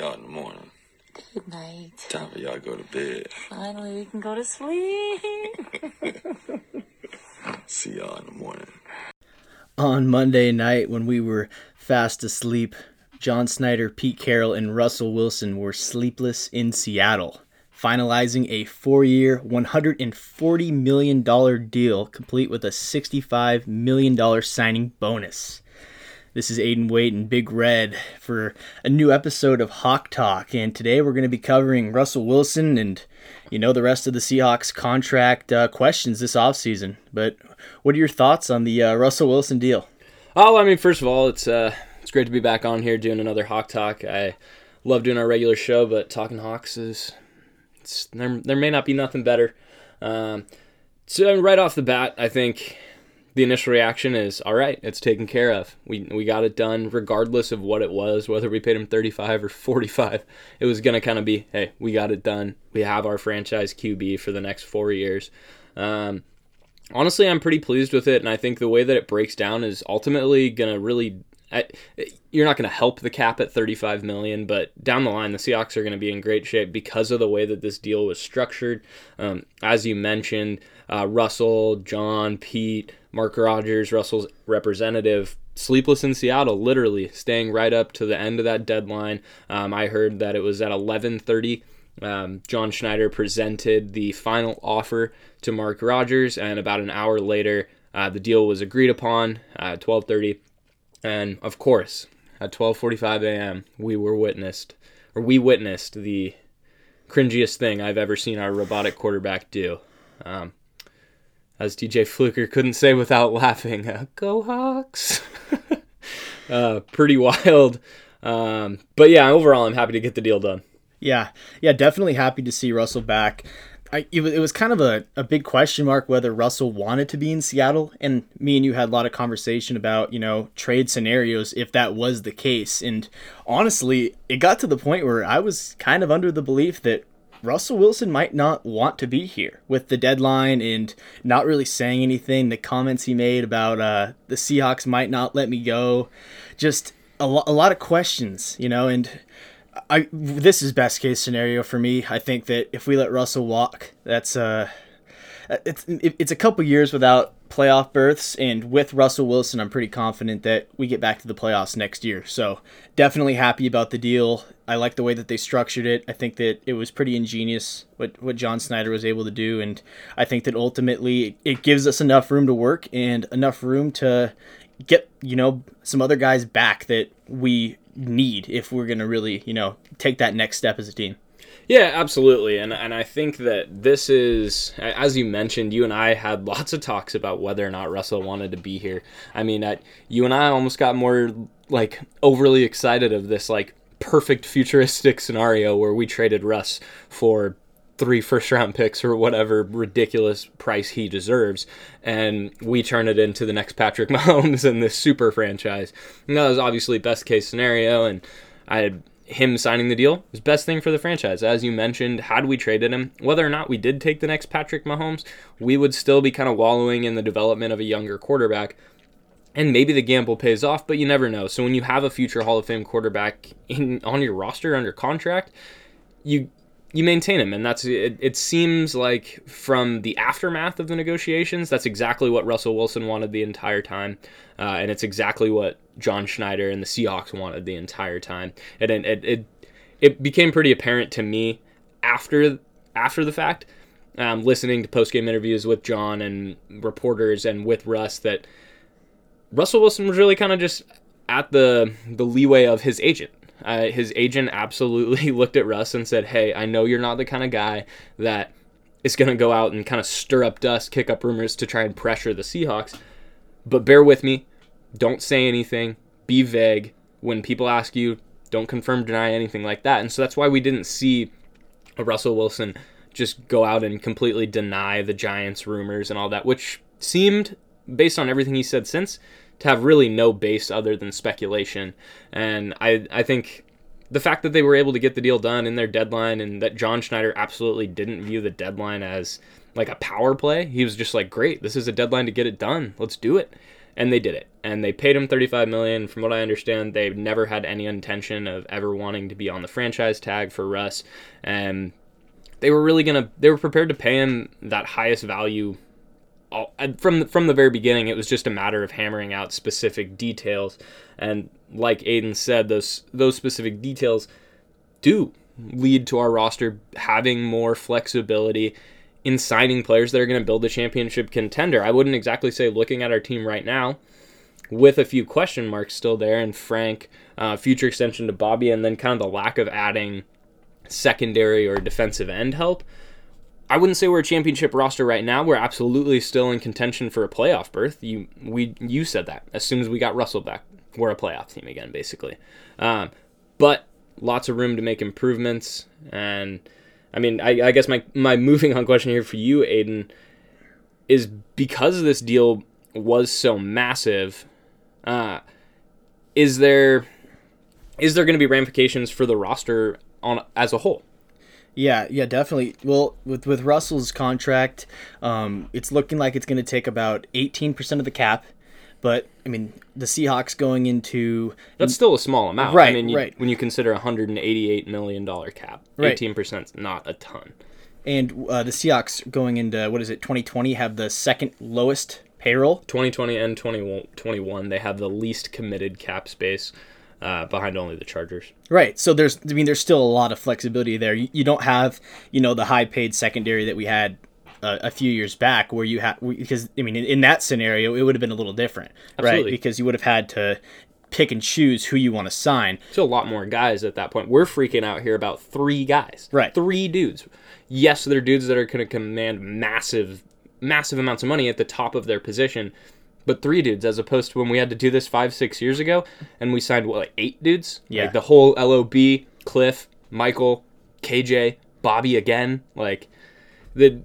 y'all in the morning. Good night. Time for y'all to go to bed. Finally, we can go to sleep. See y'all in the morning. On Monday night, when we were fast asleep, John Schneider, Pete Carroll, and Russell Wilson were sleepless in Seattle, finalizing a four year, $140 million deal, complete with a $65 million signing bonus. This is Aiden Wade and Big Red for a new episode of Hawk Talk. And today we're going to be covering Russell Wilson and, you know, the rest of the Seahawks contract uh, questions this offseason. But what are your thoughts on the uh, Russell Wilson deal? Oh, I mean, first of all, it's uh, it's great to be back on here doing another Hawk Talk. I love doing our regular show, but talking Hawks is there. There may not be nothing better. Um, so right off the bat, I think the initial reaction is all right it's taken care of. We we got it done regardless of what it was whether we paid him 35 or 45 it was going to kind of be hey we got it done. We have our franchise qb for the next four years. Um, honestly i'm pretty pleased with it and i think the way that it breaks down is ultimately going to really you're not going to help the cap at 35 million, but down the line, the Seahawks are going to be in great shape because of the way that this deal was structured. Um, as you mentioned, uh, Russell, John, Pete, Mark Rodgers, Russell's representative, sleepless in Seattle, literally staying right up to the end of that deadline. Um, I heard that it was at 11:30. Um, John Schneider presented the final offer to Mark Rodgers, and about an hour later, uh, the deal was agreed upon at 12:30. And of course, at 12:45 a.m., we were witnessed, or we witnessed the cringiest thing I've ever seen our robotic quarterback do. Um, as DJ Fluker couldn't say without laughing, uh, "Go Hawks!" uh, pretty wild. Um, but yeah, overall, I'm happy to get the deal done. Yeah, yeah, definitely happy to see Russell back. I, it, it was kind of a, a big question mark whether Russell wanted to be in Seattle. And me and you had a lot of conversation about, you know, trade scenarios if that was the case. And honestly, it got to the point where I was kind of under the belief that Russell Wilson might not want to be here with the deadline and not really saying anything. The comments he made about uh, the Seahawks might not let me go. Just a, lo- a lot of questions, you know, and I this is best case scenario for me. I think that if we let Russell walk, that's uh it's it's a couple years without playoff berths and with Russell Wilson, I'm pretty confident that we get back to the playoffs next year. So, definitely happy about the deal. I like the way that they structured it. I think that it was pretty ingenious what what John Schneider was able to do and I think that ultimately it gives us enough room to work and enough room to get, you know, some other guys back that we need if we're to really, you know, take that next step as a team. Yeah, absolutely. And and I think that this is as you mentioned, you and I had lots of talks about whether or not Russell wanted to be here. I mean, uh, you and I almost got more like overly excited of this like perfect futuristic scenario where we traded Russ for three first round picks or whatever ridiculous price he deserves, and we turn it into the next Patrick Mahomes and this super franchise. And that was obviously best case scenario, and I had him signing the deal was best thing for the franchise. As you mentioned, had we traded him, whether or not we did take the next Patrick Mahomes, we would still be kind of wallowing in the development of a younger quarterback. And maybe the gamble pays off, but you never know. So when you have a future Hall of Fame quarterback in on your roster under contract, you you maintain him and that's it, it seems like from the aftermath of the negotiations that's exactly what russell wilson wanted the entire time uh, and it's exactly what john schneider and the seahawks wanted the entire time and it, it, it, it became pretty apparent to me after after the fact um, listening to post-game interviews with john and reporters and with russ that russell wilson was really kind of just at the the leeway of his agent uh, his agent absolutely looked at Russ and said, Hey, I know you're not the kind of guy that is going to go out and kind of stir up dust, kick up rumors to try and pressure the Seahawks. But bear with me. Don't say anything. Be vague. When people ask you, don't confirm, deny anything like that. And so that's why we didn't see a Russell Wilson just go out and completely deny the Giants rumors and all that, which seemed, based on everything he said since, to have really no base other than speculation. And I, I think the fact that they were able to get the deal done in their deadline and that John Schneider absolutely didn't view the deadline as like a power play. He was just like, "Great, this is a deadline to get it done. Let's do it." And they did it. And they paid him 35 million. From what I understand, they've never had any intention of ever wanting to be on the franchise tag for Russ. And they were really to they were prepared to pay him that highest value all, from from the very beginning, it was just a matter of hammering out specific details, and like Aiden said, those those specific details do lead to our roster having more flexibility in signing players that are going to build a championship contender. I wouldn't exactly say looking at our team right now, with a few question marks still there, and Frank, uh, future extension to Bobby, and then kind of the lack of adding secondary or defensive end help. I wouldn't say we're a championship roster right now. We're absolutely still in contention for a playoff berth. You we you said that as soon as we got Russell back, we're a playoff team again, basically. Um, but lots of room to make improvements. And I mean, I, I guess my my moving on question here for you, Aiden, is because this deal was so massive. Uh, is there is there going to be ramifications for the roster on as a whole? Yeah, yeah, definitely. Well, with with Russell's contract, um, it's looking like it's going to take about eighteen percent of the cap. But I mean, the Seahawks going into that's still a small amount, right? I mean, you, right. When you consider a hundred and eighty-eight million dollar cap, 18 percent is not a ton. And uh, the Seahawks going into what is it, twenty twenty, have the second lowest payroll. Twenty twenty and 2021, they have the least committed cap space uh, behind only the Chargers. Right. So there's, I mean, there's still a lot of flexibility there. You, you don't have, you know, the high paid secondary that we had uh, a few years back, where you had because I mean, in, in, that scenario, it would have been a little different, Absolutely. right? Because you would have had to pick and choose who you want to sign. So a lot more guys at that point. We're freaking out here about three guys, right? Three dudes. Yes, they're dudes that are going to command massive, massive amounts of money at the top of their position but three dudes as opposed to when we had to do this five six years ago and we signed what like eight dudes yeah like the whole lob cliff michael kj bobby again like the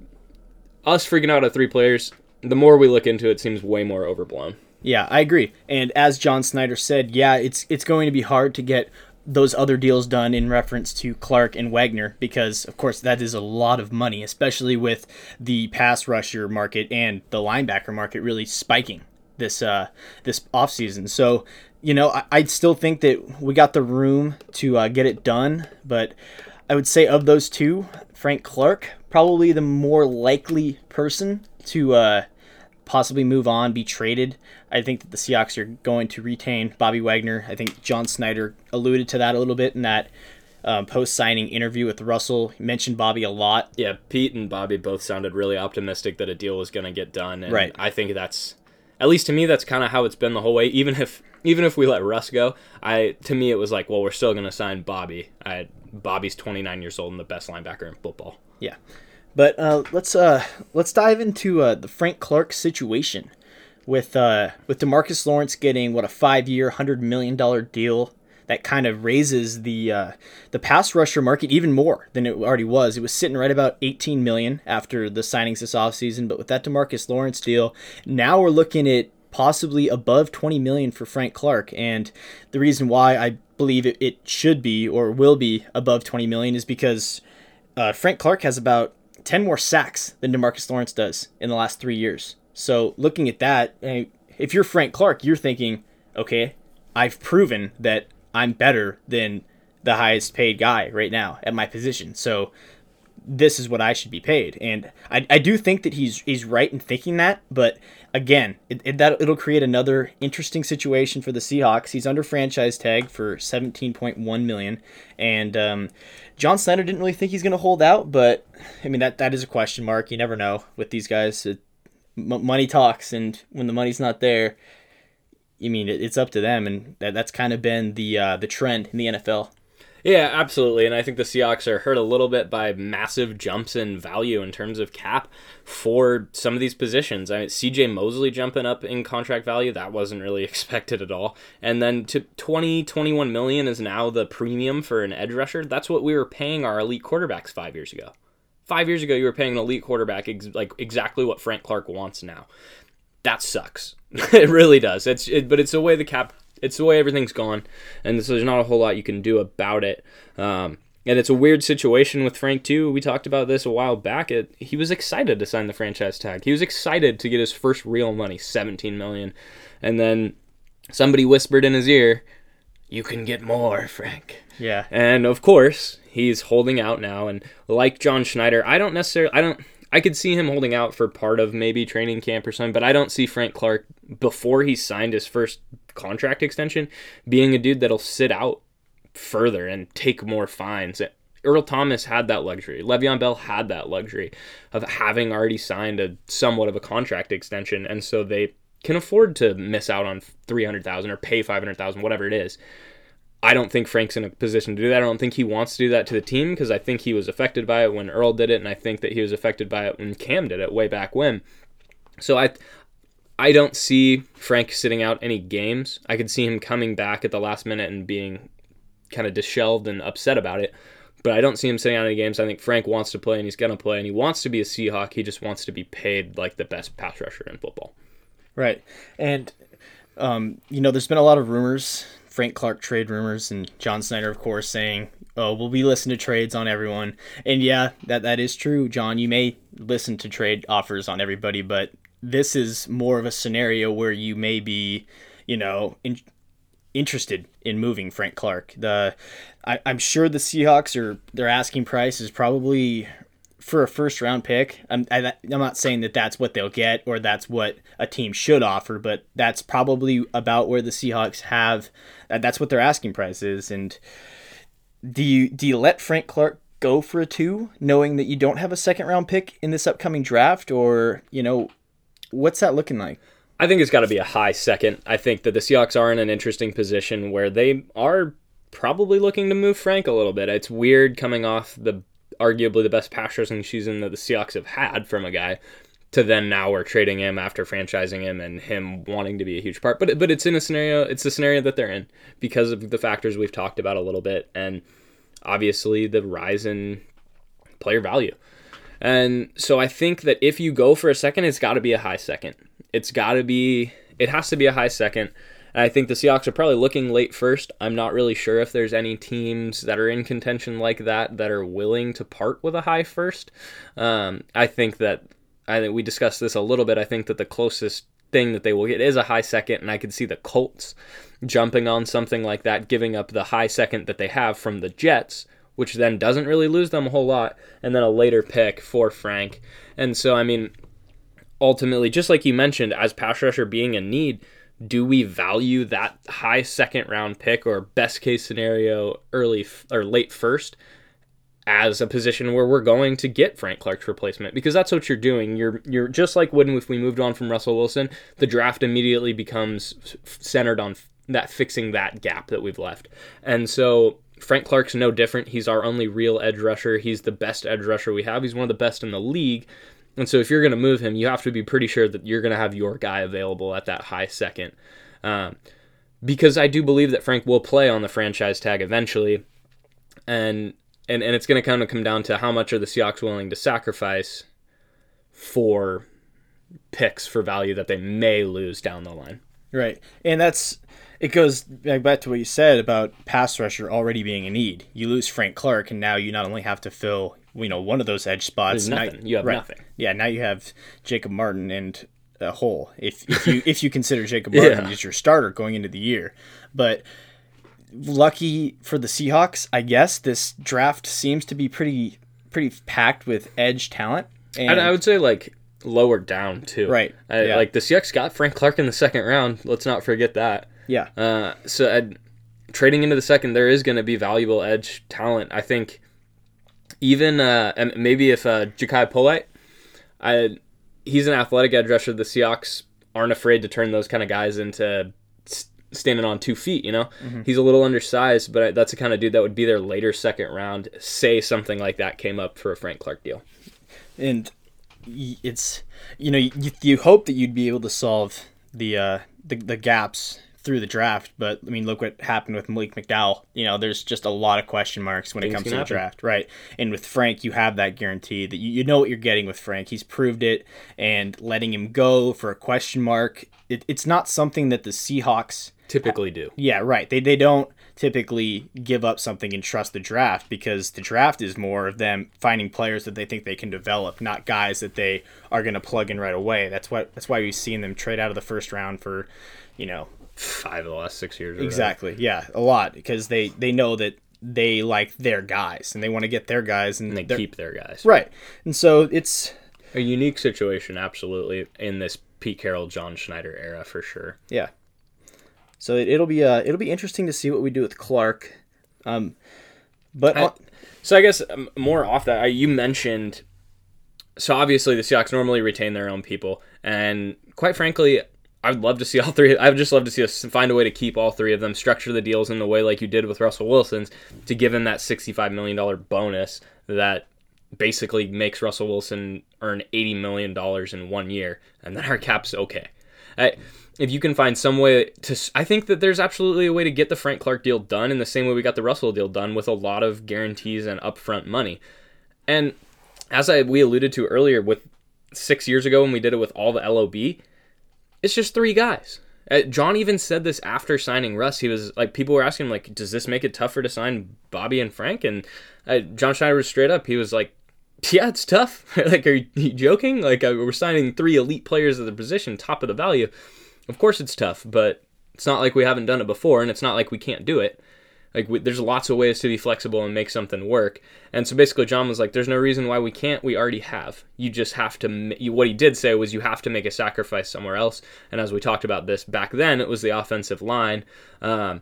us freaking out at three players the more we look into it, seems way more overblown yeah i agree and as john schneider said yeah it's it's going to be hard to get those other deals done in reference to Clark and Wagner because, of course, that is a lot of money, especially with the pass rusher market and the linebacker market really spiking this uh, this offseason. So, you know, I, I still think that we got the room to uh, get it done, but I would say of those two, Frank Clark probably the more likely person to uh, possibly move on, be traded. I think that the Seahawks are going to retain Bobby Wagner. I think John Schneider alluded to that a little bit in that um, post signing interview with Russell. He mentioned Bobby a lot. Yeah, Pete and Bobby both sounded really optimistic that a deal was going to get done. And right. I think that's, at least to me, that's kind of how it's been the whole way. Even if even if we let Russ go, I to me it was like, well, we're still going to sign Bobby. I, Bobby's 29 years old and the best linebacker in football. Yeah. But uh, let's uh, let's dive into uh, the Frank Clark situation with uh, with Demarcus Lawrence getting what a five year, hundred million dollar deal that kind of raises the uh, the pass rusher market even more than it already was. It was sitting right about 18 million after the signings this offseason, but with that Demarcus Lawrence deal, now we're looking at possibly above 20 million for Frank Clark. And the reason why I believe it, it should be or will be above 20 million is because uh, Frank Clark has about 10 more sacks than Demarcus Lawrence does in the last three years. So looking at that, if you're Frank Clark, you're thinking, okay, I've proven that I'm better than the highest paid guy right now at my position. So this is what I should be paid. And I, I do think that he's he's right in thinking that, but again, it, it, that it'll create another interesting situation for the Seahawks. He's under franchise tag for 17.1 million, and um, John Schneider didn't really think he's going to hold out, but I mean that that is a question mark. You never know with these guys. It, m- money talks, and when the money's not there, I mean it, it's up to them, and that, that's kind of been the uh, the trend in the NFL. Yeah, absolutely. And I think the Seahawks are hurt a little bit by massive jumps in value in terms of cap for some of these positions. I mean, CJ Mosley jumping up in contract value, that wasn't really expected at all. And then to 20, 21 million is now the premium for an edge rusher. That's what we were paying our elite quarterbacks five years ago. Five years ago, you were paying an elite quarterback ex- like exactly what Frank Clark wants now. That sucks. it really does. It's it, but it's the way the cap it's the way everything's gone, and so there's not a whole lot you can do about it. Um, and it's a weird situation with Frank too. We talked about this a while back. It, he was excited to sign the franchise tag. He was excited to get his first real money, 17 million. And then somebody whispered in his ear, "You can get more, Frank." Yeah. And of course, he's holding out now and like John Schneider, I don't necessarily I don't I could see him holding out for part of maybe training camp or something, but I don't see Frank Clark before he signed his first contract extension being a dude that'll sit out further and take more fines. Earl Thomas had that luxury. Le'Veon Bell had that luxury of having already signed a somewhat of a contract extension, and so they can afford to miss out on three hundred thousand or pay five hundred thousand, whatever it is. I don't think Frank's in a position to do that. I don't think he wants to do that to the team because I think he was affected by it when Earl did it, and I think that he was affected by it when Cam did it way back when. So I, I don't see Frank sitting out any games. I could see him coming back at the last minute and being kind of disheveled and upset about it. But I don't see him sitting out any games. I think Frank wants to play and he's going to play and he wants to be a Seahawk. He just wants to be paid like the best pass rusher in football. Right. And, um, you know, there's been a lot of rumors, Frank Clark trade rumors, and John Schneider, of course, saying, oh, we'll be listening to trades on everyone. And yeah, that, that is true, John. You may listen to trade offers on everybody, but this is more of a scenario where you may be, you know, in, interested in moving Frank Clark. The I, am sure the Seahawks are their asking price is probably for a first round pick. I'm I, am i am not saying that that's what they'll get or that's what a team should offer, but that's probably about where the Seahawks have. Uh, that's what their asking price is. And do you do you let Frank Clark go for a two, knowing that you don't have a second round pick in this upcoming draft, or you know, what's that looking like? I think it's got to be a high second. I think that the Seahawks are in an interesting position where they are probably looking to move Frank a little bit. It's weird coming off the arguably the best pass rushing season that the Seahawks have had from a guy to then now we're trading him after franchising him and him wanting to be a huge part. But but it's in a scenario it's the scenario that they're in because of the factors we've talked about a little bit and obviously the rise in player value. And so I think that if you go for a second, it's got to be a high second. It's got to be, it has to be a high second. And I think the Seahawks are probably looking late first. I'm not really sure if there's any teams that are in contention like that that are willing to part with a high first. Um, I think that I think we discussed this a little bit. I think that the closest thing that they will get is a high second, and I could see the Colts jumping on something like that, giving up the high second that they have from the Jets, which then doesn't really lose them a whole lot, and then a later pick for Frank. And so, I mean, ultimately, just like you mentioned, as pass rusher being a need, do we value that high second round pick or best case scenario early f- or late first as a position where we're going to get Frank Clark's replacement because that's what you're doing. You're you're just like when if we moved on from Russell Wilson, the draft immediately becomes centered on that fixing that gap that we've left. And so Frank Clark's no different. He's our only real edge rusher. He's the best edge rusher we have. He's one of the best in the league. And so if you're going to move him, you have to be pretty sure that you're going to have your guy available at that high second. Um, because I do believe that Frank will play on the franchise tag eventually. And and, and it's going to kind of come down to how much are the Seahawks willing to sacrifice for picks for value that they may lose down the line. Right. And that's it goes back to what you said about pass rusher already being a need. You lose Frank Clark, and now you not only have to fill you know one of those edge spots. Nothing. Now, you have right. nothing. Yeah. Now you have Jacob Martin and a hole if, if you if you consider Jacob Martin yeah. as your starter going into the year, but. Lucky for the Seahawks, I guess this draft seems to be pretty pretty packed with edge talent. And, and I would say like lower down too. Right. I, yeah. Like the Seahawks got Frank Clark in the second round. Let's not forget that. Yeah. Uh, so I'd, trading into the second, there is going to be valuable edge talent. I think even uh, and maybe if uh, Jachai Polite, I he's an athletic edge rusher. The Seahawks aren't afraid to turn those kind of guys into standing on two feet. You know, mm-hmm. he's a little undersized, but that's the kind of dude that would be their later second round. Say something like that came up for a Frank Clark deal, and it's you know you, you hope that you'd be able to solve the uh, the, the gaps through the draft, but I mean, look what happened with Malik McDowell. You know, there's just a lot of question marks when Things it comes to the draft, right? And with Frank, you have that guarantee that you, you know what you're getting with Frank. He's proved it, and letting him go for a question mark, it, it's not something that the Seahawks typically do. Yeah, right. They they don't typically give up something and trust the draft because the draft is more of them finding players that they think they can develop, not guys that they are going to plug in right away. That's what that's why we've seen them trade out of the first round for, you know, Five of the last six years. exactly. Yeah, a lot because they they know that they like their guys and they want to get their guys and, And they keep their guys. right. And so it's A unique situation, absolutely, in this Pete Carroll, John Schneider era for sure. Yeah. So it, it'll be uh it'll be interesting to see what we do with Clark. Um, but I- on- So I guess um, more off that, I, you mentioned. So obviously the Seahawks normally retain their own people, and quite frankly, I'd love to see all three. I would just love to see us find a way to keep all three of them, structure the deals in the way like you did with Russell Wilson's, to give him that sixty-five million dollar bonus that basically makes Russell Wilson earn eighty million dollars in one year, and then our cap's okay. I, if you can find some way to, I think that there's absolutely a way to get the Frank Clark deal done in the same way we got the Russell deal done with a lot of guarantees and upfront money. And as I we alluded to earlier, with six years ago when we did it with all the LOB, it's just three guys. Uh, John even said this after signing Russ. He was like, people were asking him like, does this make it tougher to sign Bobby and Frank? And uh, John Schneider was straight up. He was like, yeah, it's tough. like, are you, joking? Like, uh, we're signing three elite players at the position, top of the value. Of course, it's tough, but it's not like we haven't done it before, and it's not like we can't do it. Like, we, there's lots of ways to be flexible and make something work. And so basically, John was like, "There's no reason why we can't. We already have. You just have to." You, what he did say was, "You have to make a sacrifice somewhere else." And as we talked about this back then, it was the offensive line. Um,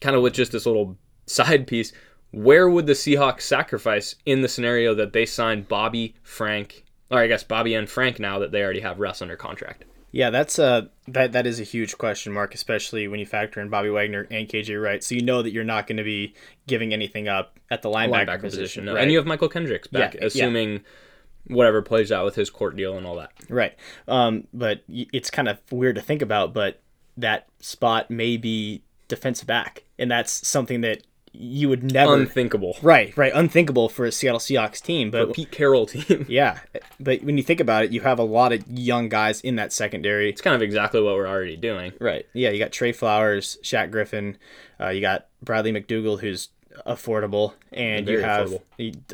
kind of with just this little side piece. Where would the Seahawks sacrifice in the scenario that they signed Bobby, Frank, or I guess Bobby and Frank now that they already have Russ under contract? Yeah, that's a that that is a huge question mark, especially when you factor in Bobby Wagner and KJ Wright. So you know that you're not going to be giving anything up at the linebacker, linebacker position, position. No. right? And you have Mychal Kendricks back, Yeah, yeah. assuming whatever plays out with his court deal and all that. Right. Um, but it's kind of weird to think about, but that spot may be defensive back, and that's something that you would never. Unthinkable. right, right, unthinkable for a Seattle Seahawks team. But Pete Carroll team. yeah, but when you think about it, you have a lot of young guys in that secondary. It's kind of exactly what we're already doing. Right. Yeah, you got Tre Flowers, Shaq Griffin, uh, you got Bradley McDougald, who's affordable, and Very you have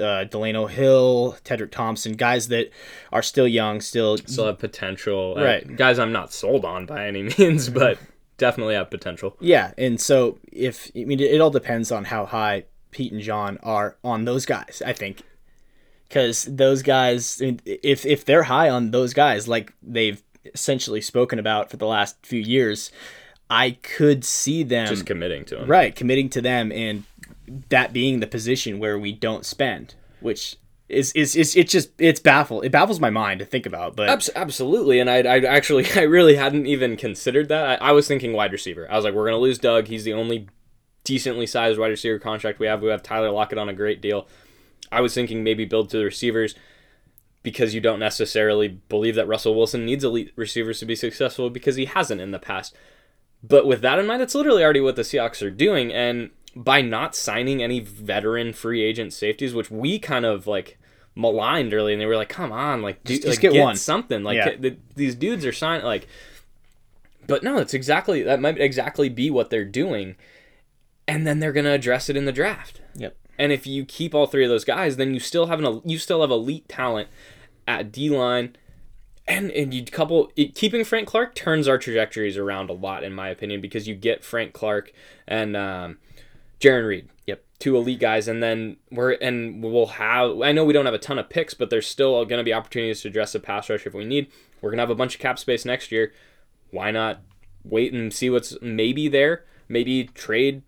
uh, Delano Hill, Tedric Thompson, guys that are still young, still Still have potential. Uh, Right. guys, I'm not sold on by any means, but definitely have potential. Yeah, and so if I mean, it all depends on how high Pete and John are on those guys. I think because those guys, I mean, if if they're high on those guys, like they've essentially spoken about for the last few years, I could see them Just committing to them, right committing to them, and that being the position where we don't spend, which is is is it just it's baffled. It baffles my mind to think about, but Abs- absolutely, and I, I actually, I really hadn't even considered that. I, I was thinking wide receiver. I was like, we're gonna lose Doug. He's the only decently sized wide receiver contract we have. We have Tyler Lockett on a great deal. I was thinking maybe build to the receivers because you don't necessarily believe that Russell Wilson needs elite receivers to be successful because he hasn't in the past. But with that in mind, that's literally already what the Seahawks are doing, and by not signing any veteran free agent safeties, which we kind of like maligned early, and they were like, "Come on, like, Just- like, get one." something." Like, Yeah. the, these dudes are signing like, but no, it's exactly that might exactly be what they're doing, and then they're gonna address it in the draft. yep. And if you keep all three of those guys, then you still have an you still have elite talent at D line, and and you couple it, keeping Frank Clark turns our trajectories around a lot in my opinion because you get Frank Clark and um, Jarran Reed. Yep. Two elite guys, and then we're and we'll have. I know we don't have a ton of picks, but there's still going to be opportunities to address the pass rush if we need. We're gonna have a bunch of cap space next year. Why not wait and see what's maybe there? Maybe trade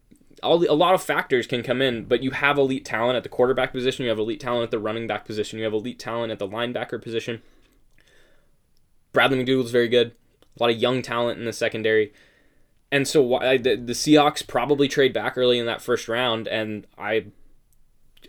all a lot of factors can come in, but you have elite talent at the quarterback position, you have elite talent at the running back position, you have elite talent at the linebacker position. Bradley McDougald's very good. A lot of young talent in the secondary. And so why the, the Seahawks probably trade back early in that first round and I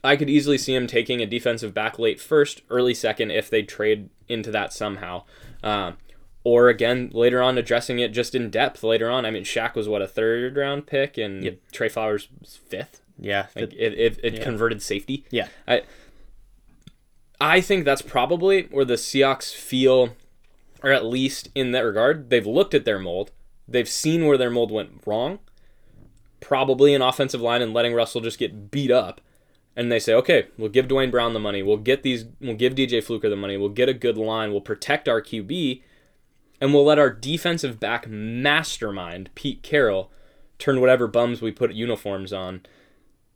I could easily see him taking a defensive back late first, early second if they trade into that somehow. Um, or again later on addressing it just in depth later on. I mean, Shaq was what a third round pick, and Tre Flowers was fifth. Yeah. Like it, it, it converted safety. yeah. I I think that's probably where the Seahawks feel, or at least in that regard, they've looked at their mold they've seen where their mold went wrong, probably an offensive line and letting Russell just get beat up. And they say, okay, we'll give Duane Brown the money. We'll get these. We'll give DJ Fluker the money. We'll get a good line. We'll protect our QB, and we'll let our defensive back mastermind Pete Carroll turn whatever bums we put uniforms on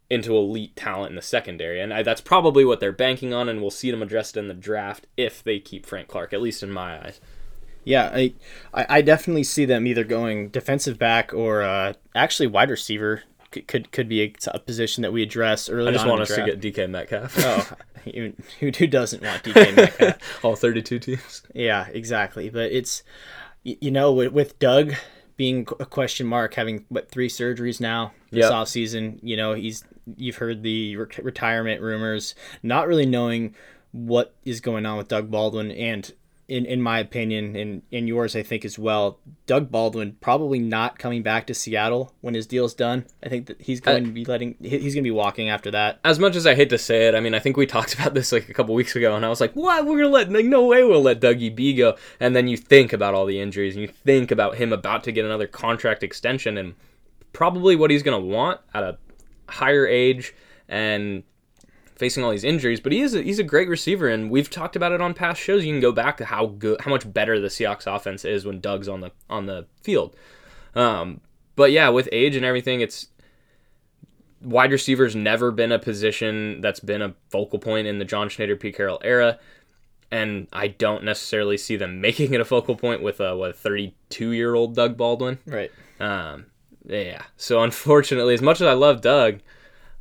into elite talent in the secondary. And I, that's probably what they're banking on, and we'll see them addressed in the draft if they keep Frank Clark, at least in my eyes. Yeah, I, I definitely see them either going defensive back or uh, actually wide receiver could could, could be a, a position that we address early I just want us to get DK Metcalf. Oh, who, who doesn't want DK Metcalf? All 32 teams. Yeah, exactly. But it's you know with, with Doug being a question mark, having what three surgeries now this Yep. off season. You know he's you've heard the re- retirement rumors, not really knowing what is going on with Doug Baldwin and. In, in my opinion, and in yours, I think as well, Doug Baldwin probably not coming back to Seattle when his deal's done. I think that he's going to be letting he's going to be walking after that. As much as I hate to say it, I mean, I think we talked about this like a couple weeks ago, and I was like, "What? We're gonna let? Like, no way, we'll let Dougie B go." And then you think about all the injuries, and you think about him about to get another contract extension, and probably what he's gonna want at a higher age, and facing all these injuries. But he is a, he's a great receiver, and we've talked about it on past shows. You can go back to how good, how much better the Seahawks offense is when Doug's on the on the field. Um, but yeah, with age and everything, it's wide receiver's never been a position that's been a focal point in the John Schneider Pete Carroll era. And I don't necessarily see them making it a focal point with a what 32 year old Doug Baldwin. Right. Um, yeah. So unfortunately, as much as I love Doug,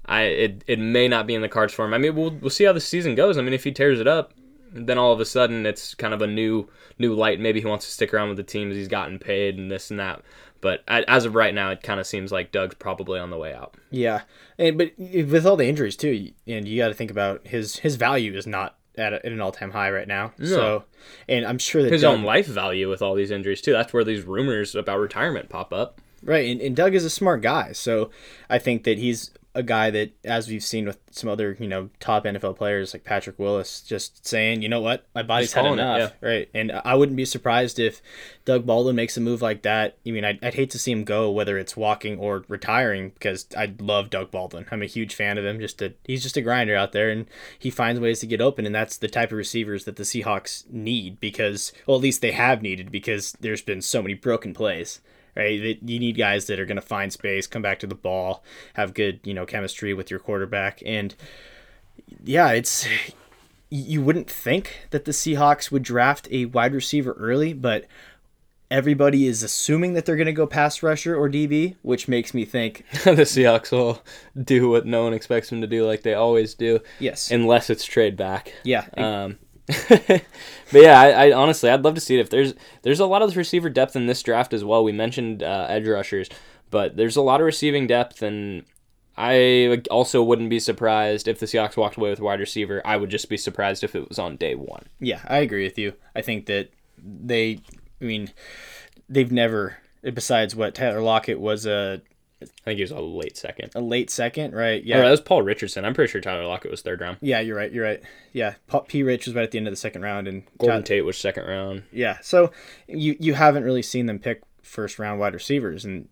I it, it may not be in the cards for him. I mean, we'll we'll see how the season goes. I mean, if he tears it up, then all of a sudden it's kind of a new new light. Maybe he wants to stick around with the teams he's gotten paid and this and that. But as of right now, it kind of seems like Doug's probably on the way out. Yeah, and but with all the injuries too, and you got to think about his his value is not at, a, at an all time high right now. So, and I'm sure that His Doug, own life value with all these injuries too. That's where these rumors about retirement pop up. right, and, and Doug is a smart guy, so I think that he's a guy that, as we've seen with some other you know top NFL players like Patrick Willis, just saying, you know what, my body's had enough, right? And I wouldn't be surprised if Doug Baldwin makes a move like that. I mean, I'd, I'd hate to see him go, whether it's walking or retiring, because I love Doug Baldwin. I'm a huge fan of him. Just a he's just a grinder out there, and he finds ways to get open, and that's the type of receivers that the Seahawks need because, well, at least they have needed because there's been so many broken plays. Right, That you need guys that are going to find space, come back to the ball, have good, you know, chemistry with your quarterback, and yeah, it's you wouldn't think that the Seahawks would draft a wide receiver early, but everybody is assuming that they're going to go pass rusher or DB, which makes me think, the Seahawks will do what no one expects them to do, like they always do, yes, unless it's trade back. yeah, Um, but yeah, I, I honestly, I'd love to see it. If there's there's a lot of receiver depth in this draft as well. We mentioned uh, edge rushers, but there's a lot of receiving depth, and I also wouldn't be surprised if the Seahawks walked away with wide receiver. I would just be surprised if it was on day one. yeah, I agree with you. I think that they, I mean, they've never, besides what Tyler Lockett was a, I think he was a late second. a late second, right? Yeah, Yeah, that was Paul Richardson. I'm pretty sure Tyler Lockett was third round. yeah, you're right, you're right. Yeah, Pa- P. Rich was right at the end of the second round, and Golden Ty- Tate was second round. Yeah, so you you haven't really seen them pick first round wide receivers, and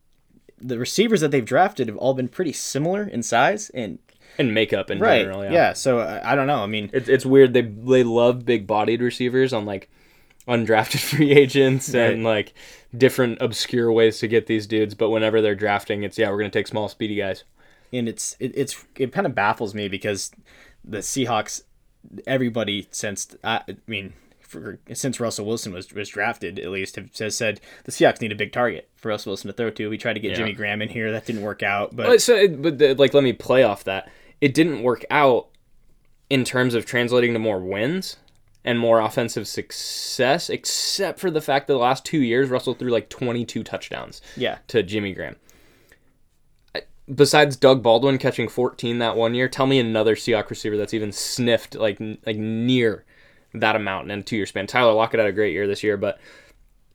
the receivers that they've drafted have all been pretty similar in size and And makeup in right. general, yeah. so I, I don't know. I mean, It's it's weird. They they love big bodied receivers on like undrafted free agents and like different obscure ways to get these dudes. But whenever they're drafting, it's yeah, we're gonna take small, speedy guys. and it's it, it's it kind of baffles me because the Seahawks, everybody since I, I mean. For, since Russell Wilson was, was drafted, at least have, has said the Seahawks need a big target for Russell Wilson to throw to. We tried to get Yeah. Jimmy Graham in here, that didn't work out. But But so, it- but the, like, let me play off that. It didn't work out in terms of translating to more wins and more offensive success, except for the fact that the last two years Russell threw like 22 touchdowns. yeah, to Jimmy Graham. Besides Doug Baldwin catching 14 that one year, tell me another Seahawks receiver that's even sniffed like like near that amount in a two year span. Tyler Lockett had a great year this year, but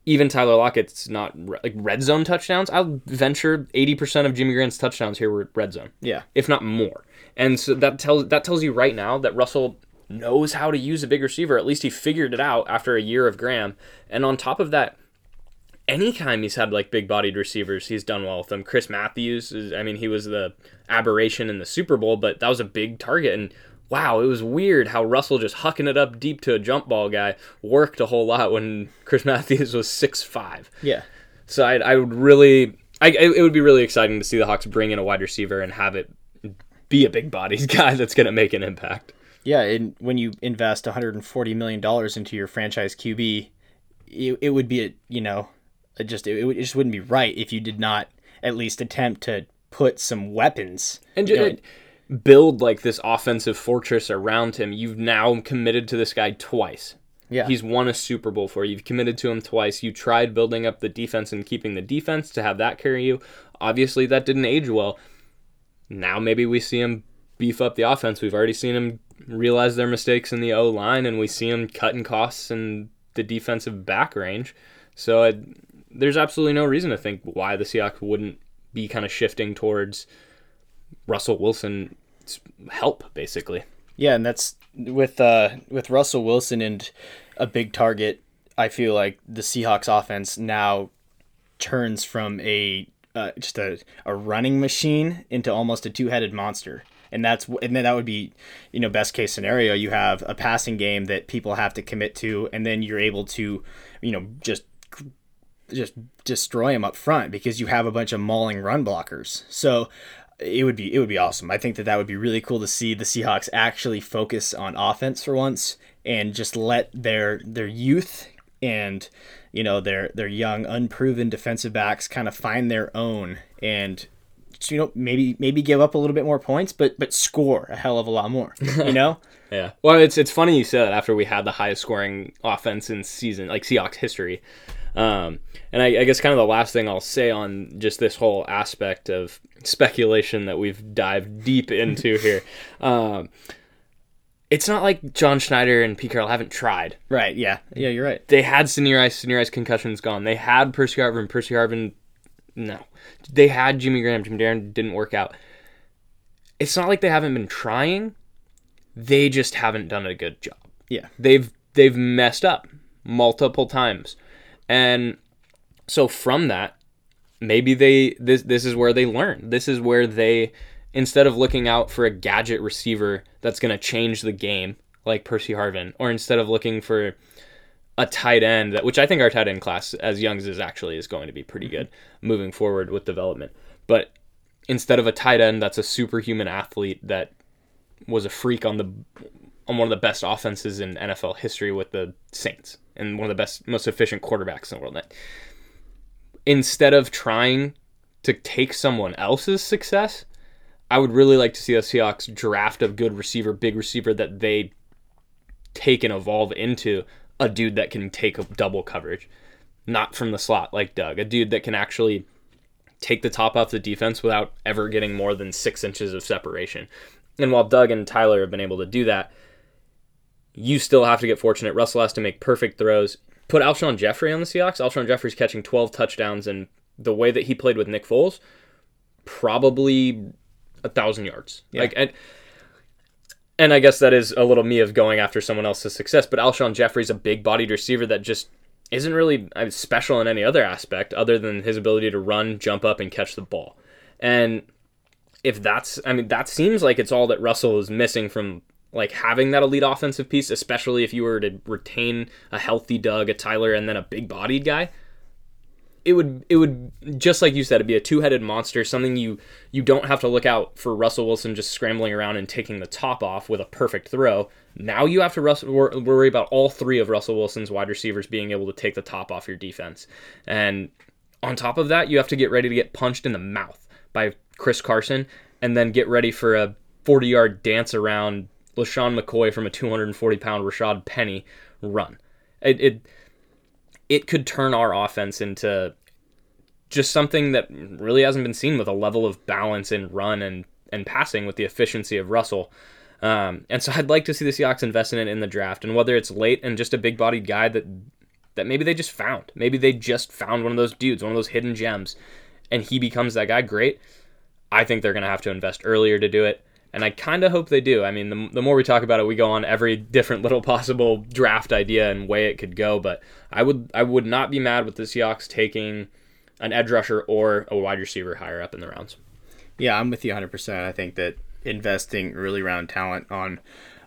even Tyler Lockett's not like red zone touchdowns. I'll venture 80% of Jimmy Graham's touchdowns here were red zone, yeah, if not more. And so that tells that tells you right now that Russell knows how to use a big receiver. At least he figured it out after a year of Graham. And on top of that, anytime he's had like big bodied receivers, he's done well with them. Chris Matthews, is, I mean, he was the aberration in the Super Bowl, but that was a big target. And wow, it was weird how Russell just hucking it up deep to a jump ball guy worked a whole lot when Chris Matthews was six five. Yeah. So I, I would really, I, it would be really exciting to see the Hawks bring in a wide receiver and have it be a big bodied guy that's going to make an impact. Yeah, and when you invest 140 million dollars into your franchise QB, it, it would be a you know, it just it, it just wouldn't be right if you did not at least attempt to put some weapons and you know, build like this offensive fortress around him. You've now committed to this guy twice. Yeah. He's won a Super Bowl for you. You've committed to him twice. You tried building up the defense and keeping the defense to have that carry you. Obviously, that didn't age well. Now maybe we see him beef up the offense. We've already seen him realize their mistakes in the O line, and we see them cutting costs in the defensive back range. So there's absolutely no reason to think why the Seahawks wouldn't be kind of shifting towards Russell Wilson's help, basically. Yeah, and that's with uh with Russell Wilson and a big target. I feel like the Seahawks offense now turns from a uh, just a, a running machine into almost a two-headed monster. And that's and then that would be, you know, best case scenario. You have a passing game that people have to commit to, and then you're able to, you know, just just destroy them up front because you have a bunch of mauling run blockers. So it would be it would be awesome. I think that that would be really cool to see the Seahawks actually focus on offense for once and just let their their youth and you know their their young unproven defensive backs kind of find their own and you know maybe maybe give up a little bit more points but but score a hell of a lot more you know Yeah. Well, it's it's funny you said that after we had the highest scoring offense in season like Seahawks history. Um, and I, I guess kind of the last thing I'll say on just this whole aspect of speculation that we've dived deep into here. Um, it's not like John Schneider and Pete Carroll haven't tried. right yeah yeah you're right They had Sidney Rice, Seniorize concussions gone. They had Percy Harvin, Percy Harvin, no. They had Jimmy Graham, Jim Darren didn't work out. It's not like they haven't been trying. They just haven't done a good job. Yeah. They've they've messed up multiple times. And so from that maybe they this this is where they learn. This is where they instead of looking out for a gadget receiver that's going to change the game like Percy Harvin or instead of looking for a tight end that which I think our tight end class as Young's is actually is going to be pretty good moving forward with development but instead of a tight end that's a superhuman athlete that was a freak on the on one of the best offenses in NFL history with the Saints and one of the best most efficient quarterbacks in the world. Instead of trying to take someone else's success, I would really like to see the Seahawks draft a good receiver, big receiver that they take and evolve into a dude that can take a double coverage, not from the slot like Doug, a dude that can actually take the top off the defense without ever getting more than six inches of separation. And while Doug and Tyler have been able to do that, you still have to get fortunate. Russell has to make perfect throws. Put Alshon Jeffery on the Seahawks. Alshon Jeffery's catching 12 touchdowns, and the way that he played with Nick Foles, probably a thousand yards. Like, and, and I guess that is a little me of going after someone else's success. But Alshon Jeffery's a big-bodied receiver that just isn't really uh, special in any other aspect other than his ability to run, jump up, and catch the ball. And if that's, I mean, that seems like it's all that Russell is missing from like having that elite offensive piece, especially if you were to retain a healthy Doug, a Tyler, and then a big-bodied guy. It would, it would just like you said, it'd be a two-headed monster. Something you you don't have to look out for Russell Wilson just scrambling around and taking the top off with a perfect throw. Now you have to worry about all three of Russell Wilson's wide receivers being able to take the top off your defense, and on top of that, you have to get ready to get punched in the mouth by Chris Carson, and then get ready for a 40 yard dance around LeSean McCoy from a 240 pound Rashaad Penny run. It, it, it could turn our offense into just something that really hasn't been seen with a level of balance in run and, and passing with the efficiency of Russell. Um, and so I'd like to see the Seahawks invest in it in the draft, and whether it's late and just a big bodied guy that that maybe they just found, maybe they just found one of those dudes, one of those hidden gems, and he becomes that guy. Great. I think they're going to have to invest earlier to do it. And I kind of hope they do. I mean, the, the more we talk about it, we go on every different little possible draft idea and way it could go. But I would I would not be mad with the Seahawks taking an edge rusher or a wide receiver higher up in the rounds. Yeah, I'm with you 100%. I think that investing early round talent on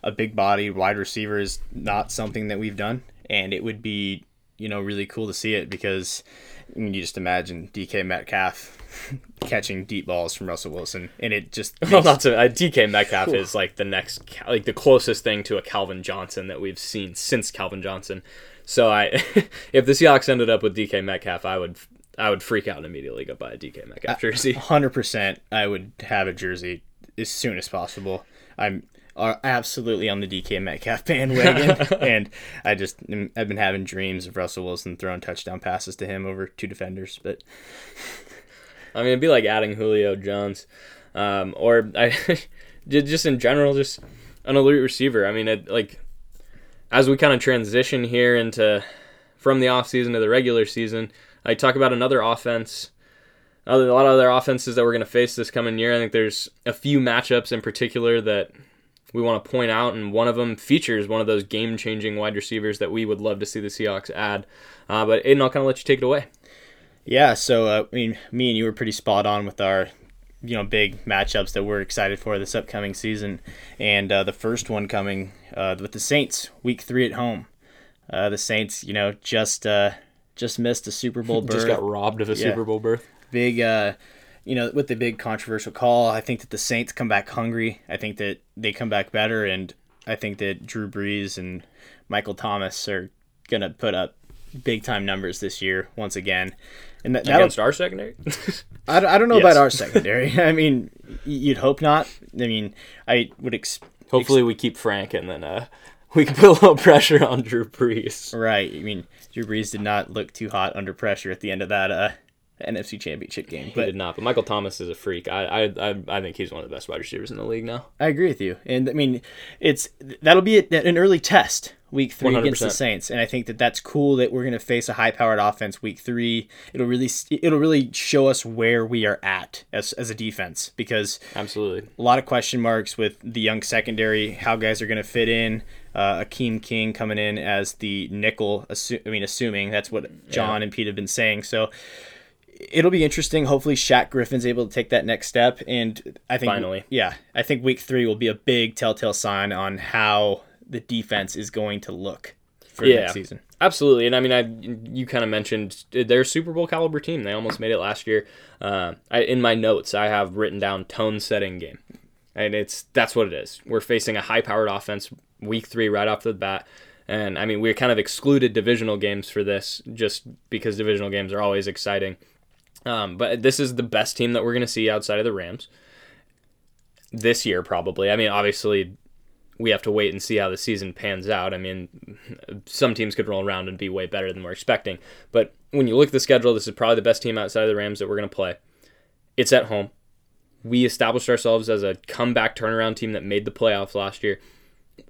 a big body wide receiver is not something that we've done. And it would be, you know, really cool to see it because I mean, you just imagine DK Metcalf catching deep balls from Russell Wilson. And it just. Well, not to, uh, DK Metcalf is like the next, like the closest thing to a Calvin Johnson that we've seen since Calvin Johnson. So I, if the Seahawks ended up with DK Metcalf, I would I would freak out and immediately go buy a DK Metcalf uh, jersey. 100% I would have a jersey as soon as possible. I'm are absolutely on the DK Metcalf bandwagon, and I just mm, I've been having dreams of Russell Wilson throwing touchdown passes to him over two defenders. But I mean, it'd be like adding Julio Jones, um, or I just in general, just an elite receiver. I mean, it, like as we kind of transition here into from the off season to the regular season, I talk about another offense. A lot of other offenses that we're going to face this coming year. I think there's a few matchups in particular that we want to point out, and one of them features one of those game-changing wide receivers that we would love to see the Seahawks add. Uh, but Aiden, I'll kind of let you take it away. Yeah, so uh, I mean, me and you were pretty spot on with our, you know, big matchups that we're excited for this upcoming season, and uh, the first one coming uh, with the Saints, Week Three at home. Uh, the Saints, you know, just uh, just missed a Super Bowl berth. Just got robbed of a Yeah. Super Bowl berth. big uh you know with the big controversial call i think that the saints come back hungry i think that they come back better and i think that drew brees and michael thomas are gonna put up big time numbers this year once again and that, Against our secondary? I, don't- I don't know Yes. about our secondary i mean you'd hope not i mean i would ex- Hopefully, we keep Frank and then uh, we can put a little pressure on Drew Brees. right i mean drew brees did not look too hot under pressure at the end of that uh nfc championship game He did not, but Michael Thomas is a freak. I, I, I, think he's one of the best wide receivers in the league now. I agree with you, and I mean, it's that'll be an early test week three against the Saints, and I think that that's cool that we're going to face a high-powered offense week three. It'll really it'll really show us where we are at as as a defense because Absolutely. a lot of question marks with the young secondary, how guys are going to fit in. Uh, Akeem King coming in as the nickel. Assu- I mean, assuming that's what John and Pete have been saying. So it'll be interesting. Hopefully, Shaq Griffin's able to take that next step, and I think Finally. yeah, I think week three will be a big telltale sign on how the defense is going to look for Yeah. next season. Absolutely, and I mean, I you kind of mentioned they're a Super Bowl caliber team. They almost made it last year. Uh, I, in my notes, I have written down tone setting game, and it's that's what it is. We're facing a high powered offense week three right off the bat, and I mean we kind of excluded divisional games for this just because divisional games are always exciting. Um, but this is the best team that we're going to see outside of the Rams this year, probably. I mean, obviously, we have to wait and see how the season pans out. I mean, some teams could roll around and be way better than we're expecting. But when you look at the schedule, this is probably the best team outside of the Rams that we're going to play. It's at home. We established ourselves as a comeback turnaround team that made the playoffs last year.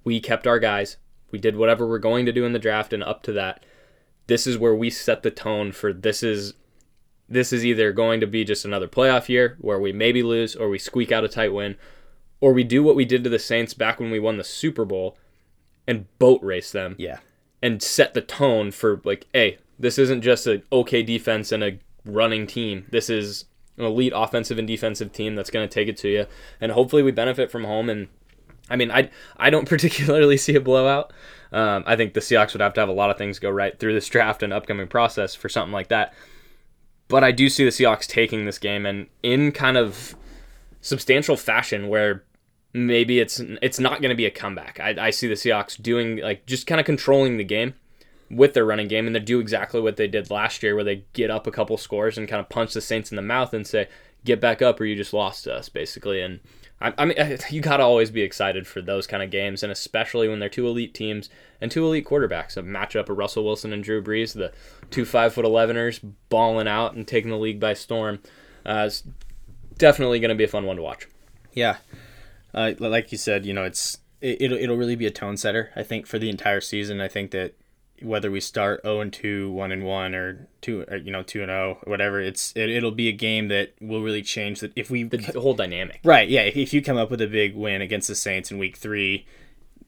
We kept our guys. We did whatever we're going to do in the draft and up to that. This is where we set the tone for this is this is either going to be just another playoff year where we maybe lose or we squeak out a tight win or we do what we did to the Saints back when we won the Super Bowl and boat race them Yeah, and set the tone for like, hey, this isn't just an okay defense and a running team. This is an elite offensive and defensive team that's going to take it to you, and hopefully we benefit from home. And I mean, I I don't particularly see a blowout. Um, I think the Seahawks would have to have a lot of things go right through this draft and upcoming process for something like that. But I do see the Seahawks taking this game and in kind of substantial fashion where maybe it's it's not going to be a comeback. I, I see the Seahawks doing like just kind of controlling the game with their running game, and they do exactly what they did last year, where they get up a couple scores and kind of punch the Saints in the mouth and say, "Get back up, or you just lost to us," basically. And I, I mean, you got to always be excited for those kind of games, and especially when they're two elite teams and two elite quarterbacks. A matchup of Russell Wilson and Drew Brees, the two five foot eleveners balling out and taking the league by storm. Uh, it's definitely going to be a fun one to watch. yeah. Uh, like you said, you know, it's it, it'll it'll really be a tone setter. I think for the entire season. I think that whether we start 0 and 2, 1 and 1 or 2 or, you know 2 and 0 or whatever it's it, it'll be a game that will really change that if we The, the whole dynamic. right yeah if, if you come up with a big win against the Saints in week 3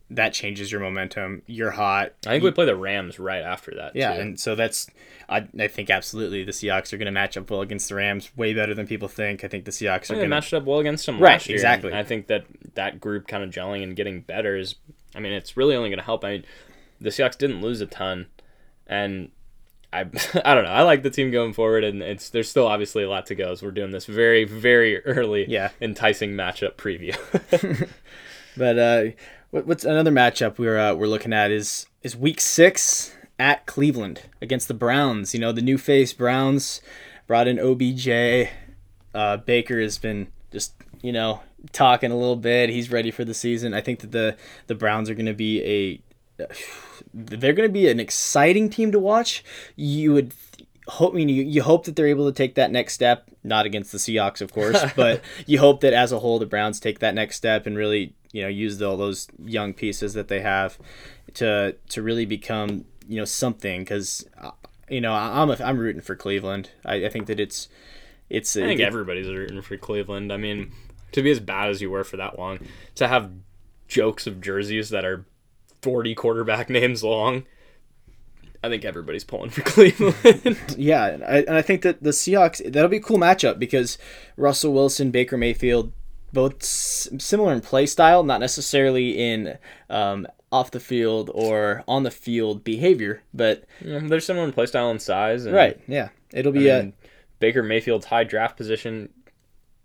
that changes your momentum you're hot I think we play the Rams right after that. yeah too. and so that's I, I think absolutely the Seahawks are going to match up well against the Rams way better than people think I think the Seahawks are think they going to match up well against them Right, last year. exactly. and I think that that group kind of gelling and getting better is, I mean, it's really only going to help. I mean, the Seahawks didn't lose a ton, and I, I don't know. I like the team going forward, and it's there's still obviously a lot to go. As we're doing this very, very early, Yeah. enticing matchup preview. But uh, what's another matchup we're uh, we're looking at is is Week Six at Cleveland against the Browns. You know the new face Browns brought in OBJ. Uh, Baker has been just you know talking a little bit. He's ready for the season. I think that the the Browns are going to be a they're going to be an exciting team to watch. You would hope I mean, you, you hope that they're able to take that next step, not against the Seahawks, of course, but you hope that as a whole the Browns take that next step and really you know use all those young pieces that they have to to really become you know something because uh, you know I'm a, I'm rooting for Cleveland. I, I think that it's it's I think it- everybody's rooting for Cleveland. I mean, to be as bad as you were for that long, to have jokes of jerseys that are 40 quarterback names long, I think everybody's pulling for Cleveland. Yeah, and I, and I think that the Seahawks that'll be a cool matchup because Russell Wilson, Baker Mayfield, both s- similar in play style, not necessarily in um, off the field or on the field behavior, but Yeah, They're similar in playstyle and size. And, right, yeah, it'll be I mean, Baker Mayfield's high draft position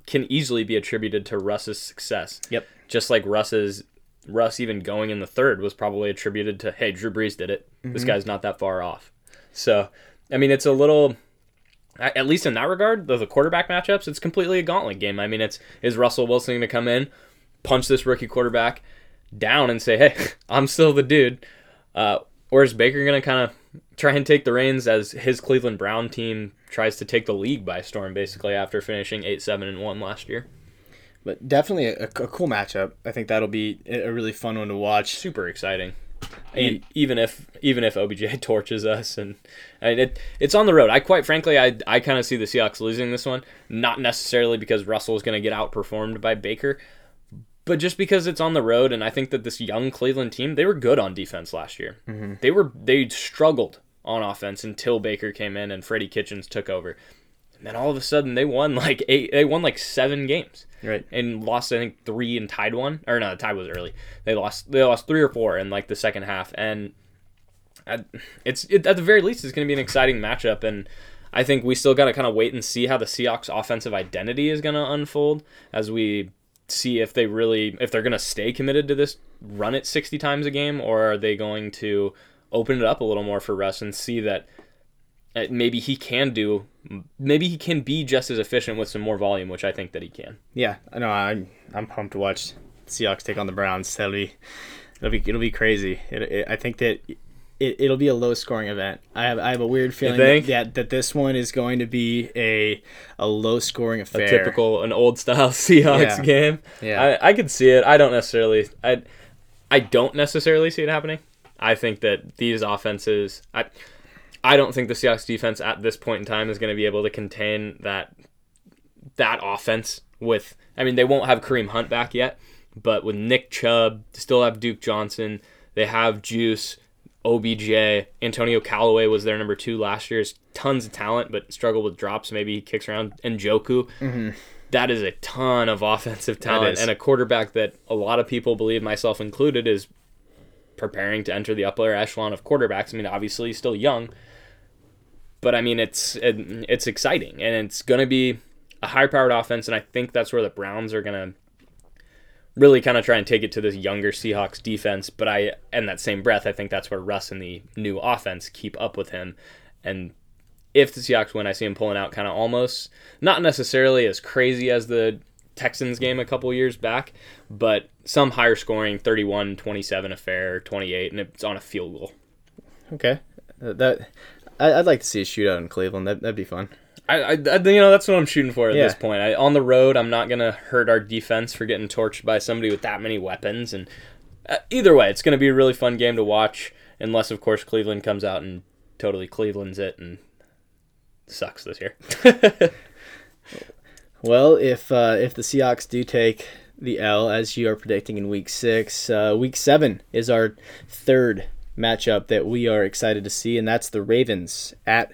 can easily be attributed to Russ's success. Yep. Just like Russ's Russ even going in the third was probably attributed to hey Drew Brees did it. This guy's not that far off. So I mean it's a little at least in that regard, the, the quarterback matchups, it's completely a gauntlet game. I mean, it's is Russell Wilson going to come in, punch this rookie quarterback down, and say, "Hey, I'm still the dude," uh, or is Baker going to kind of try and take the reins as his Cleveland Brown team tries to take the league by storm, basically after finishing eight seven and one last year? but definitely a, a cool matchup. I think that'll be a a really fun one to watch. Super exciting. E- even if even if OBJ torches us and, and it it's on the road. I quite frankly I I kind of see the Seahawks losing this one, not necessarily because Russell is going to get outperformed by Baker, but just because it's on the road and I think that this young Cleveland team, they were good on defense last year. Mm-hmm. They were they struggled on offense until Baker came in and Freddie Kitchens took over. And then all of a sudden they won like eight they won like 7 games Right. and lost I think three and tied one or no, the tie was early. They lost they lost three or four in like the second half, and at, it's it, at the very least it's going to be an exciting matchup, and I think we still got to kind of wait and see how the Seahawks offensive identity is going to unfold as we see if they really if they're going to stay committed to this run it 60 times a game or are they going to open it up a little more for Russ and see that uh, maybe he can do maybe he can be just as efficient with some more volume which I think that he can. Yeah, I know. I'm I'm pumped to watch Seahawks take on the Browns. That'll be it'll be it'll be crazy. It, it, I think that it, it'll be a low scoring event. I have I have a weird feeling that, that that this one is going to be a a low scoring affair. a typical an old style Seahawks Yeah. game. Yeah. I, I could see it. I don't necessarily I I don't necessarily see it happening. I think that these offenses I I don't think the Seahawks defense at this point in time is going to be able to contain that that offense with I mean they won't have Kareem Hunt back yet, but with Nick Chubb, still have Duke Johnson, they have Juice, OBJ, Antonio Callaway was their number two last year. Tons of talent, but struggled with drops. Maybe he kicks around. And Njoku, mm-hmm. that is a ton of offensive talent and a quarterback that a lot of people believe, myself included, is preparing to enter the upper echelon of quarterbacks. I mean, obviously he's still young, but I mean it's it, it's exciting and it's going to be a high-powered offense, and I think that's where the Browns are going to really kind of try and take it to this younger Seahawks defense. But I, in that same breath, I think that's where Russ and the new offense keep up with him. And if the Seahawks win, I see him pulling out kind of almost not necessarily as crazy as the Texans game a couple years back, but some higher scoring 31 27 affair, 28, and it's on a field goal. Okay, that I, I'd like to see a shootout in Cleveland. That that'd be fun. I, I, I- you know, that's what I'm shooting for at Yeah. this point. I, on the road, I'm not gonna hurt our defense for getting torched by somebody with that many weapons. And uh, either way, it's gonna be a really fun game to watch. unless of course Cleveland comes out and totally Cleveland's it and sucks this year. Well, if uh, if the Seahawks do take the L as you are predicting in Week Six, uh, Week Seven is our third matchup that we are excited to see, and that's the Ravens at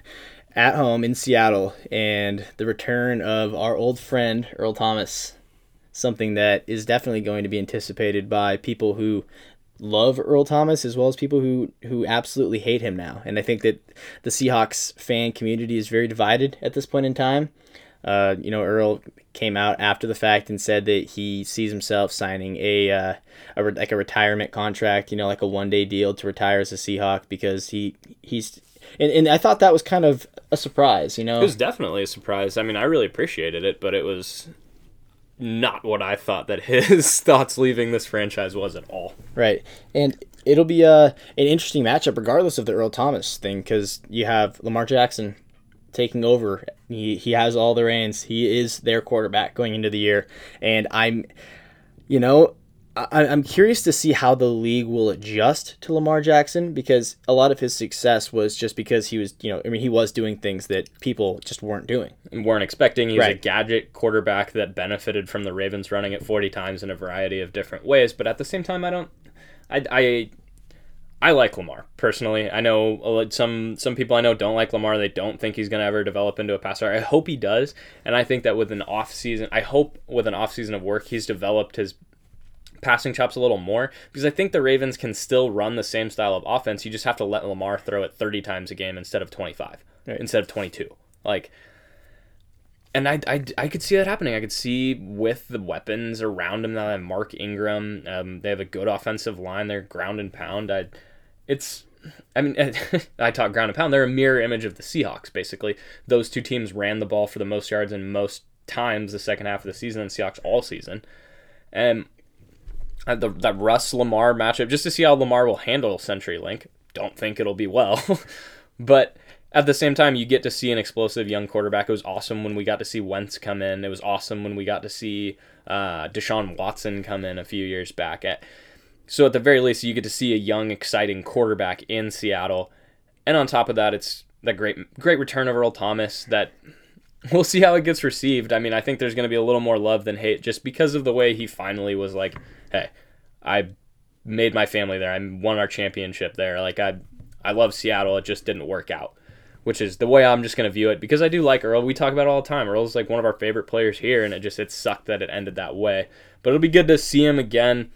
at home in Seattle, and the return of our old friend Earl Thomas. Something that is definitely going to be anticipated by people who love Earl Thomas as well as people who who absolutely hate him now. And I think that the Seahawks fan community is very divided at this point in time. Uh, you know, Earl came out after the fact and said that he sees himself signing a, uh, a re- like a retirement contract, you know, like a one day deal to retire as a Seahawk because he he's and, and I thought that was kind of a surprise, you know. It was definitely a surprise. I mean, I really appreciated it, but it was not what I thought that his thoughts leaving this franchise was at all. Right. And it'll be a, an interesting matchup regardless of the Earl Thomas thing because you have Lamar Jackson taking over. He, he has all the reins. He is their quarterback going into the year. And I'm, you know, I, I'm curious to see how the league will adjust to Lamar Jackson because a lot of his success was just because he was, you know, I mean, he was doing things that people just weren't doing. And weren't expecting. He's a Right. gadget quarterback that benefited from the Ravens running it 40 times in a variety of different ways. But at the same time, I don't. I, I I like Lamar personally. I know uh, some some people I know don't like Lamar. They don't think he's going to ever develop into a passer. I hope he does, and I think that with an off season, I hope with an off season of work, he's developed his passing chops a little more because I think the Ravens can still run the same style of offense. You just have to let Lamar throw it 30 times a game instead of 25, Right. instead of 22. Like, and I, I, I could see that happening. I could see with the weapons around him now. Have Mark Ingram. Um, they have a good offensive line. They're ground and pound. I, it's, I mean, I talk ground and pound. They're a mirror image of the Seahawks. Basically, those two teams ran the ball for the most yards and most times the second half of the season, and Seahawks all season. And uh, the that Russ Lamar matchup, just to see how Lamar will handle CenturyLink. Don't think it'll be well, but at the same time, you get to see an explosive young quarterback. It was awesome when we got to see Wentz come in. It was awesome when we got to see uh, Deshaun Watson come in a few years back. At so at the very least, you get to see a young, exciting quarterback in Seattle, and on top of that, it's that great great return of Earl Thomas that we'll see how it gets received. I mean, I think there's going to be a little more love than hate just because of the way he finally was like, "Hey, I made my family there. I won our championship there. Like I, I love Seattle. It just didn't work out." Which is the way I'm just going to view it because I do like Earl. We talk about all the time. Earl's like one of our favorite players here, and it just it sucked that it ended that way. But it'll be good to see him again.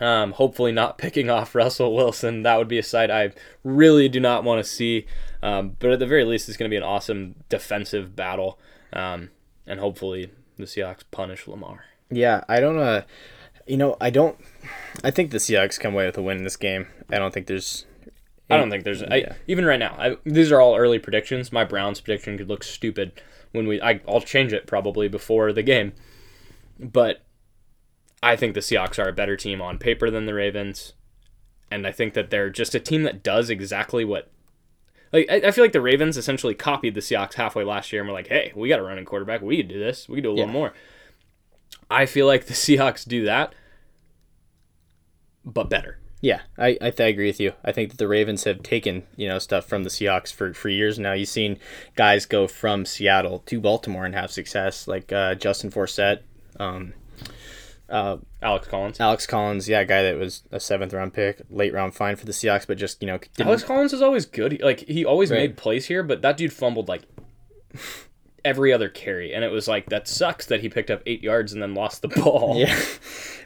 Um, hopefully not picking off Russell Wilson. That would be a sight I really do not want to see. Um, but at the very least, it's going to be an awesome defensive battle. Um, and hopefully the Seahawks punish Lamar. Yeah, I don't. Uh, you know, I don't. I think the Seahawks come away with a win in this game. I don't think there's. I don't think there's I, Yeah. even right now. I, these are all early predictions. My Browns prediction could look stupid when we. I, I'll change it probably before the game, but I think the Seahawks are a better team on paper than the Ravens, and I think that they're just a team that does exactly what. Like I, I feel like the Ravens essentially copied the Seahawks halfway last year, and we're like, "Hey, we got a running quarterback. We could do this. We could do a little more." I feel like the Seahawks do that, but better. Yeah, I, I, th- I agree with you. I think that the Ravens have taken you know stuff from the Seahawks for, for years now. You've seen guys go from Seattle to Baltimore and have success, like uh, Justin Forsett, um, uh, Alex Collins. Alex Collins. Yeah, guy that was a seventh round pick, late round fine for the Seahawks, but just you know didn't, Alex Collins is always good. He- Like he always Right. made plays here, but that dude fumbled like every other carry, and it was like that sucks that he picked up eight yards and then lost the ball. Yeah,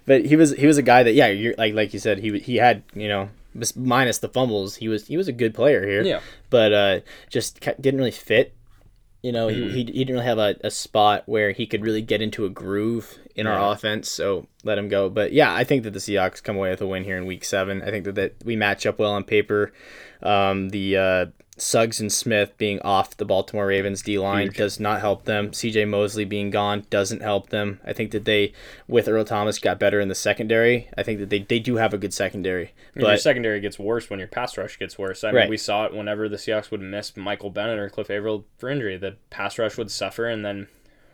but he was he was a guy that yeah, you're like like you said he he had you know minus the fumbles he was he was a good player here. Yeah. but uh, just didn't really fit. You know, Mm-hmm. he, he, he didn't really have a, a spot where he could really get into a groove in Yeah. our offense, so let him go. But yeah, I think that the Seahawks come away with a win here in Week Seven. I think that, that we match up well on paper. Um, the uh, Suggs and Smith being off the Baltimore Ravens D line does not help them. C.J. Mosley being gone doesn't help them. I think that they, with Earl Thomas, got better in the secondary. I think that they, they do have a good secondary, And your secondary gets worse when your pass rush gets worse. I mean, Right. we saw it whenever the Seahawks would miss Michael Bennett or Cliff Avril for injury. The pass rush would suffer, and then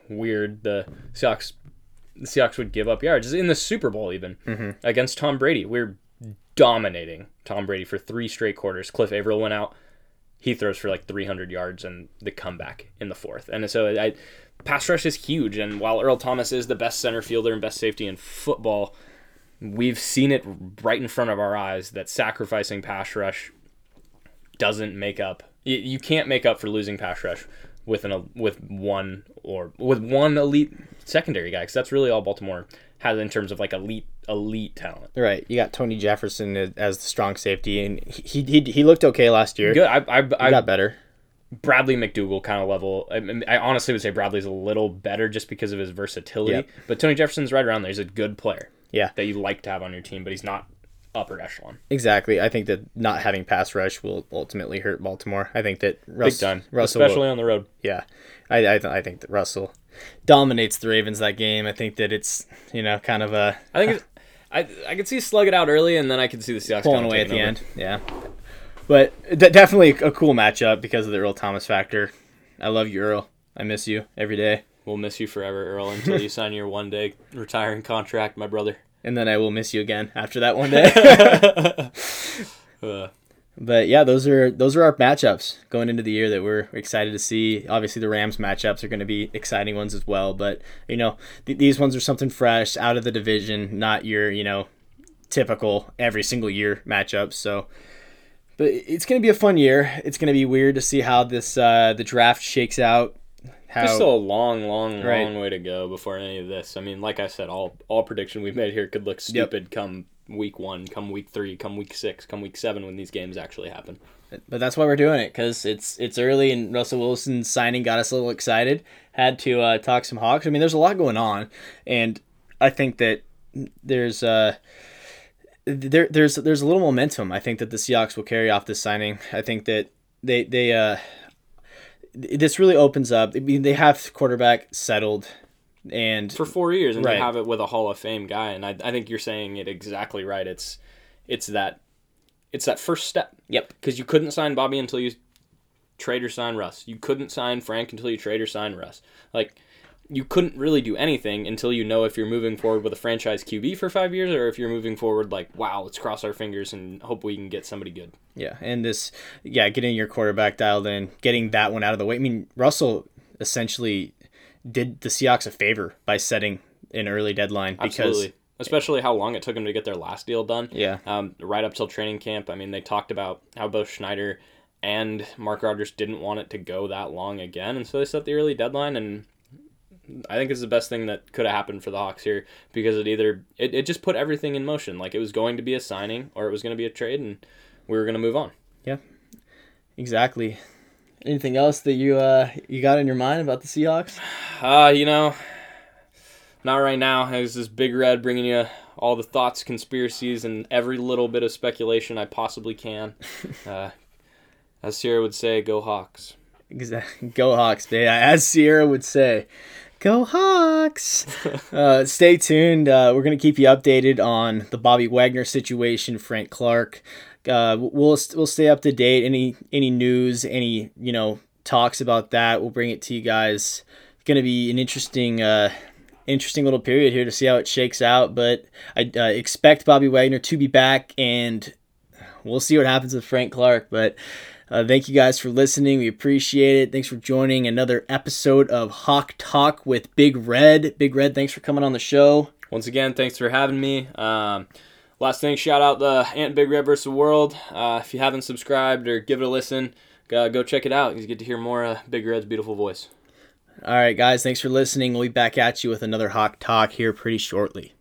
weird the Seahawks the Seahawks would give up yards in the Super Bowl even Mm-hmm. against Tom Brady. We're dominating Tom Brady for three straight quarters. Cliff Avril went out. He throws for like 300 yards and the comeback in the fourth. And so I, pass rush is huge. And while Earl Thomas is the best center fielder and best safety in football, we've seen it right in front of our eyes that sacrificing pass rush doesn't make up. You, can't make up for losing pass rush with an with one or with one elite secondary guy because that's really all Baltimore has in terms of like elite elite talent. Right. You got Tony Jefferson as the strong safety, and he he, he looked okay last year. Good. I I, I got better. Bradley McDougald kind of level. I, mean, I honestly would say Bradley's a little better just because of his versatility. Yep. But Tony Jefferson's right around there. He's a good player Yeah. that you like to have on your team, but he's not upper echelon. Exactly. I think that not having pass rush will ultimately hurt Baltimore. I think that Russ, Big time, Russell, will- especially on the road. yeah, I I, th- I think that Russell dominates the Ravens that game. I think that it's you know kind of a I think it's, I I could see slug it out early, and then I could see the Seahawks pulling away at the over. end. Yeah, but d- definitely a cool matchup because of the Earl Thomas factor. I love you, Earl. I miss you every day, We'll miss you forever, Earl, until you sign your one day retiring contract, my brother. and then I will miss you again after that one day. Uh, But yeah, those are those are our matchups going into the year that we're excited to see. Obviously, the Rams matchups are going to be exciting ones as well. But you know, th- these ones are something fresh out of the division, not your you know typical every single year matchups. So, but it's going to be a fun year. It's going to be weird to see how this uh, the draft shakes out. How There's still a long, long, Right. long way to go before any of this. I mean, like I said, all all prediction we've made here could look stupid come week one, come week three, come week six, come week seven when these games actually happen. but that's why we're doing it because it's it's early and Russell Wilson's signing got us a little excited. Had to uh, talk some Hawks. I mean, there's a lot going on, and I think that there's uh there there's there's a little momentum. I think that the Seahawks will carry off this signing. I think that they they uh this really opens up. I mean, they have quarterback settled, and For four years, and Right. you have it with a Hall of Fame guy, and I, I think you're saying it exactly right. It's it's that it's that first step. Yep. Because you couldn't sign Bobby until you trade or sign Russ. You couldn't sign Frank until you trade or sign Russ. Like you couldn't really do anything until you know if you're moving forward with a franchise QB for five years or if you're moving forward like, wow, let's cross our fingers and hope we can get somebody good. Yeah, and this, yeah, getting your quarterback dialed in, getting that one out of the way. I mean, Russell essentially did the Seahawks a favor by setting an early deadline because Absolutely. Especially how long it took them to get their last deal done. Yeah. Um, right up till training camp. I mean, they talked about how both Schneider and Mark Rodgers didn't want it to go that long again, and so they set the early deadline. And I think it's the best thing that could have happened for the Hawks here because it either it, it just put everything in motion. Like it was going to be a signing or it was going to be a trade, and we were going to move on. Yeah. Exactly. Anything else that you uh you got in your mind about the Seahawks? Uh, you know, not right now. It's this Big Red bringing you all the thoughts, conspiracies, and every little bit of speculation I possibly can. uh, as Sierra would say, go Hawks. Exactly. Go Hawks, baby. As Sierra would say, go Hawks. uh, stay tuned. Uh, we're going to keep you updated on the Bobby Wagner situation, Frank Clark. Uh, we'll we'll stay up to date. Any any news, any you know talks about that, we'll bring it to you guys. It's going to be an interesting. Uh, interesting little period here to see how it shakes out. But I uh, expect Bobby Wagner to be back, and we'll see what happens with Frank Clark. But uh, thank you guys for listening. We appreciate it. Thanks for joining another episode of Hawk Talk with Big Red. Big Red, thanks for coming on the show. Once again, thanks for having me. Um, last thing, shout out the Ant Big Red vs. the World. Uh, if you haven't subscribed or give it a listen, go, go check it out. You get to hear more uh, Big Red's beautiful voice. All right, guys, thanks for listening. We'll be back at you with another Hawk Talk here pretty shortly.